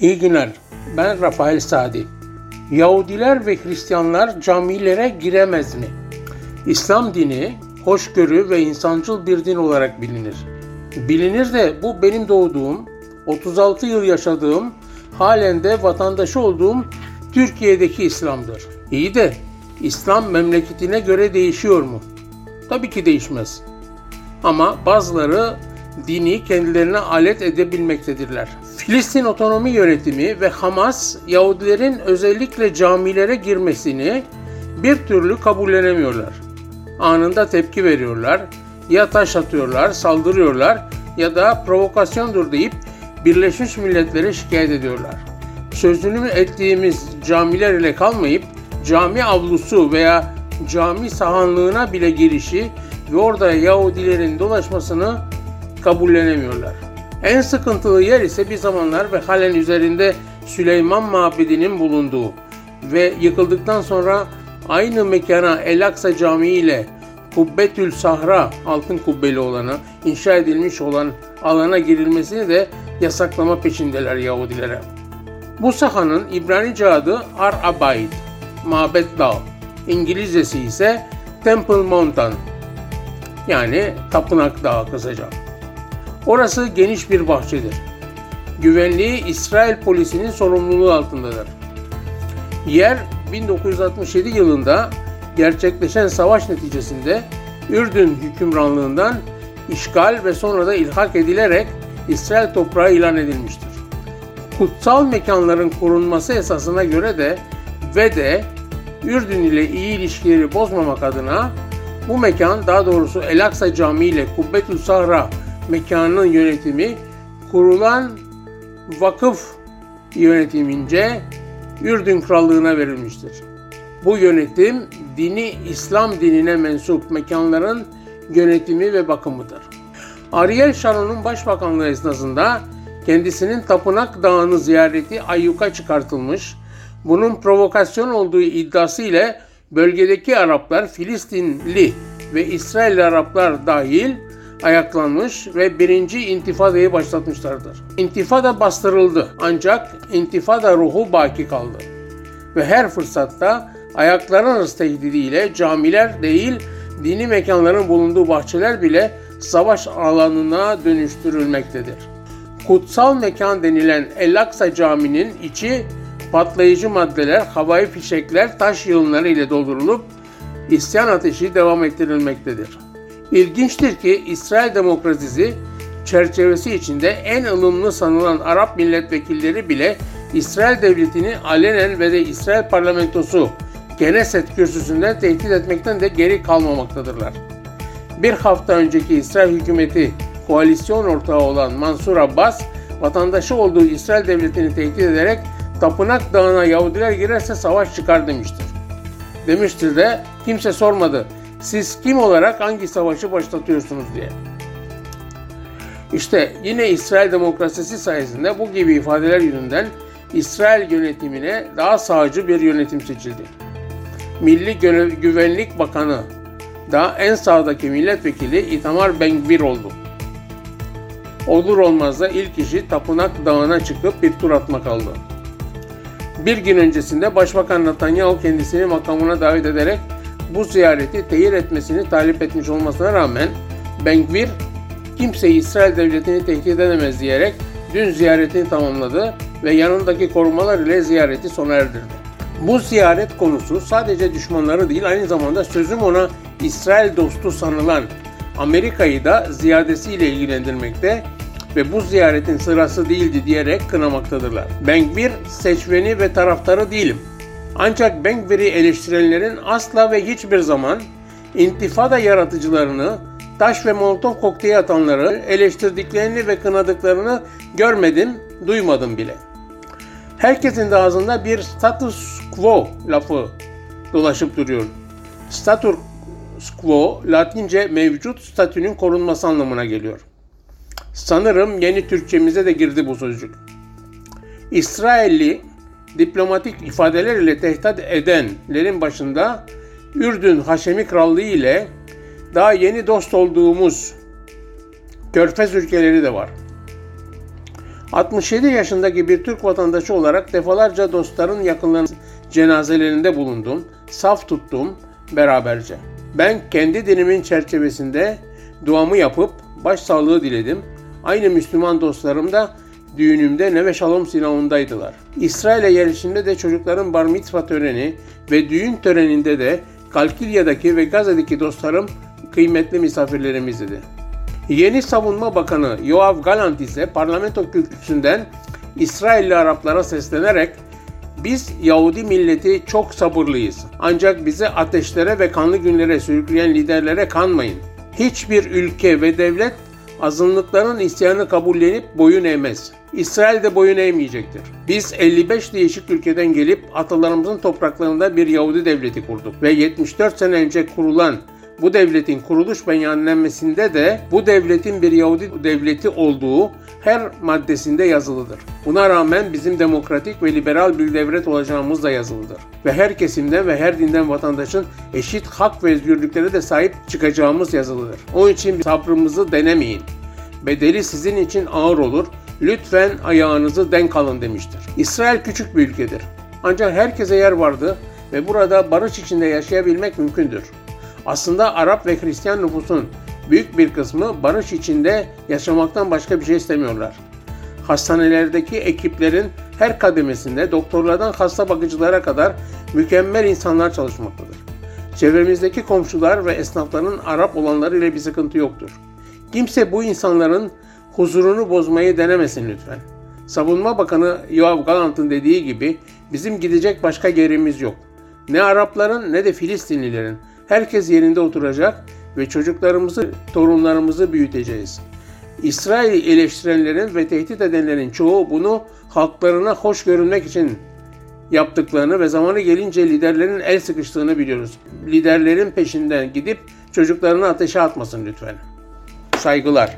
İyi günler. Ben Rafael Sadi. Yahudiler ve Hristiyanlar camilere giremez mi? İslam dini hoşgörü ve insancıl bir din olarak bilinir. Bilinir de bu benim doğduğum, 36 yıl yaşadığım, halen de vatandaşı olduğum Türkiye'deki İslam'dır. İyi de İslam memleketine göre değişiyor mu? Tabii ki değişmez. Ama bazıları dini kendilerine alet edebilmektedirler. Filistin otonomi yönetimi ve Hamas Yahudilerin özellikle camilere girmesini bir türlü kabullenemiyorlar. Anında tepki veriyorlar, ya taş atıyorlar, saldırıyorlar ya da provokasyondur deyip Birleşmiş Milletler'e şikayet ediyorlar. Sözünü ettiğimiz camiler ile kalmayıp cami avlusu veya cami sahanlığına bile girişi ve orada Yahudilerin dolaşmasını kabullenemiyorlar. En sıkıntılı yer ise bir zamanlar ve halen üzerinde Süleyman Mabedi'nin bulunduğu ve yıkıldıktan sonra aynı mekana El Aksa Camii ile Kubbetül Sahra altın kubbeli olanı inşa edilmiş olan alana girilmesini de yasaklama peşindeler Yahudilere. Bu sahanın İbranice adı Ar Abaid, Mabet Dağ. İngilizcesi ise Temple Mountain yani Tapınak Dağı kısaca. Orası geniş bir bahçedir. Güvenliği İsrail polisinin sorumluluğu altındadır. Yer 1967 yılında gerçekleşen savaş neticesinde Ürdün hükümranlığından işgal ve sonra da ilhak edilerek İsrail toprağı ilan edilmiştir. Kutsal mekanların korunması esasına göre de ve de Ürdün ile iyi ilişkileri bozmamak adına bu mekan daha doğrusu El Aksa Camii ile Kubbetül Sahra mekanının yönetimi kurulan vakıf yönetimince Ürdün Krallığı'na verilmiştir. Bu yönetim dini İslam dinine mensup mekanların yönetimi ve bakımıdır. Ariel Sharon'un başbakanlığı esnasında kendisinin Tapınak Dağı'nı ziyareti ayyuka çıkartılmış, bunun provokasyon olduğu iddiası ile bölgedeki Araplar Filistinli ve İsrail Araplar dahil ayaklanmış ve birinci intifadayı başlatmışlardır. İntifada bastırıldı ancak intifada ruhu baki kaldı. Ve her fırsatta ayakların arası tehdidiyle camiler değil dini mekanların bulunduğu bahçeler bile savaş alanına dönüştürülmektedir. Kutsal mekan denilen El Aksa Camii'nin içi patlayıcı maddeler, havai fişekler, taş yığınları ile doldurulup isyan ateşi devam ettirilmektedir. İlginçtir ki İsrail demokrasisi çerçevesi içinde en ılımlı sanılan Arap milletvekilleri bile İsrail devletini alenen ve de İsrail parlamentosu Geneset kürsüsünden tehdit etmekten de geri kalmamaktadırlar. Bir hafta önceki İsrail hükümeti koalisyon ortağı olan Mansur Abbas, vatandaşı olduğu İsrail devletini tehdit ederek Tapınak Dağı'na Yahudiler girerse savaş çıkar demiştir. Demiştir de kimse sormadı siz kim olarak hangi savaşı başlatıyorsunuz diye. İşte yine İsrail demokrasisi sayesinde bu gibi ifadeler yüzünden İsrail yönetimine daha sağcı bir yönetim seçildi. Milli Güvenlik Bakanı da en sağdaki milletvekili Itamar Ben-Gvir oldu. Olur olmaz da ilk işi Tapınak Dağı'na çıkıp bir tur atmak aldı. Bir gün öncesinde Başbakan Netanyahu kendisini makamına davet ederek bu ziyareti teyir etmesini talep etmiş olmasına rağmen Benkvir kimse İsrail devletini tehdit edemez diyerek dün ziyaretini tamamladı ve yanındaki korumalar ile ziyareti sona erdirdi. Bu ziyaret konusu sadece düşmanları değil aynı zamanda sözüm ona İsrail dostu sanılan Amerika'yı da ziyadesiyle ilgilendirmekte ve bu ziyaretin sırası değildi diyerek kınamaktadırlar. Benkvir seçmeni ve taraftarı değilim. Ancak Benkver'i eleştirenlerin asla ve hiçbir zaman intifada yaratıcılarını, taş ve molotov kokteyli atanları eleştirdiklerini ve kınadıklarını görmedim, duymadım bile. Herkesin de ağzında bir status quo lafı dolaşıp duruyor. Status quo Latince mevcut statünün korunması anlamına geliyor. Sanırım yeni Türkçemize de girdi bu sözcük. İsrailli diplomatik ifadeler ile tehdit edenlerin başında Ürdün Haşemi Krallığı ile daha yeni dost olduğumuz Körfez ülkeleri de var. 67 yaşındaki bir Türk vatandaşı olarak defalarca dostların yakınlarının cenazelerinde bulundum, saf tuttum beraberce. Ben kendi dinimin çerçevesinde duamı yapıp başsağlığı diledim. Aynı Müslüman dostlarım da düğünümde Neve Şalom sinavundaydılar. İsrail'e yerleşimde de çocukların bar mitzvah töreni ve düğün töreninde de Kalkilya'daki ve Gazze'deki dostlarım kıymetli misafirlerimizdi. Yeni Savunma Bakanı Yoav Galant ise parlamento kürsüsünden İsrailli Araplara seslenerek biz Yahudi milleti çok sabırlıyız. Ancak bizi ateşlere ve kanlı günlere sürükleyen liderlere kanmayın. Hiçbir ülke ve devlet azınlıkların isyanı kabullenip boyun eğmez. İsrail de boyun eğmeyecektir. Biz 55 değişik ülkeden gelip atalarımızın topraklarında bir Yahudi devleti kurduk ve 74 sene önce kurulan bu devletin kuruluş beyannamesinde de bu devletin bir Yahudi devleti olduğu her maddesinde yazılıdır. Buna rağmen bizim demokratik ve liberal bir devlet olacağımız da yazılıdır. Ve her kesimden ve her dinden vatandaşın eşit hak ve özgürlüklere de sahip çıkacağımız yazılıdır. Onun için sabrımızı denemeyin. Bedeli sizin için ağır olur. Lütfen ayağınızı denk alın demiştir. İsrail küçük bir ülkedir. Ancak herkese yer vardı ve burada barış içinde yaşayabilmek mümkündür. Aslında Arap ve Hristiyan nüfusun büyük bir kısmı barış içinde yaşamaktan başka bir şey istemiyorlar. Hastanelerdeki ekiplerin her kademesinde doktorlardan hasta bakıcılara kadar mükemmel insanlar çalışmaktadır. Çevremizdeki komşular ve esnafların Arap olanları ile bir sıkıntı yoktur. Kimse bu insanların huzurunu bozmayı denemesin lütfen. Savunma Bakanı Yoav Galant'ın dediği gibi bizim gidecek başka yerimiz yok. Ne Arapların ne de Filistinlilerin. Herkes yerinde oturacak ve çocuklarımızı, torunlarımızı büyüteceğiz. İsrail'i eleştirenlerin ve tehdit edenlerin çoğu bunu halklarına hoş görünmek için yaptıklarını ve zamanı gelince liderlerin el sıkıştığını biliyoruz. Liderlerin peşinden gidip çocuklarını ateşe atmasın lütfen. Saygılar.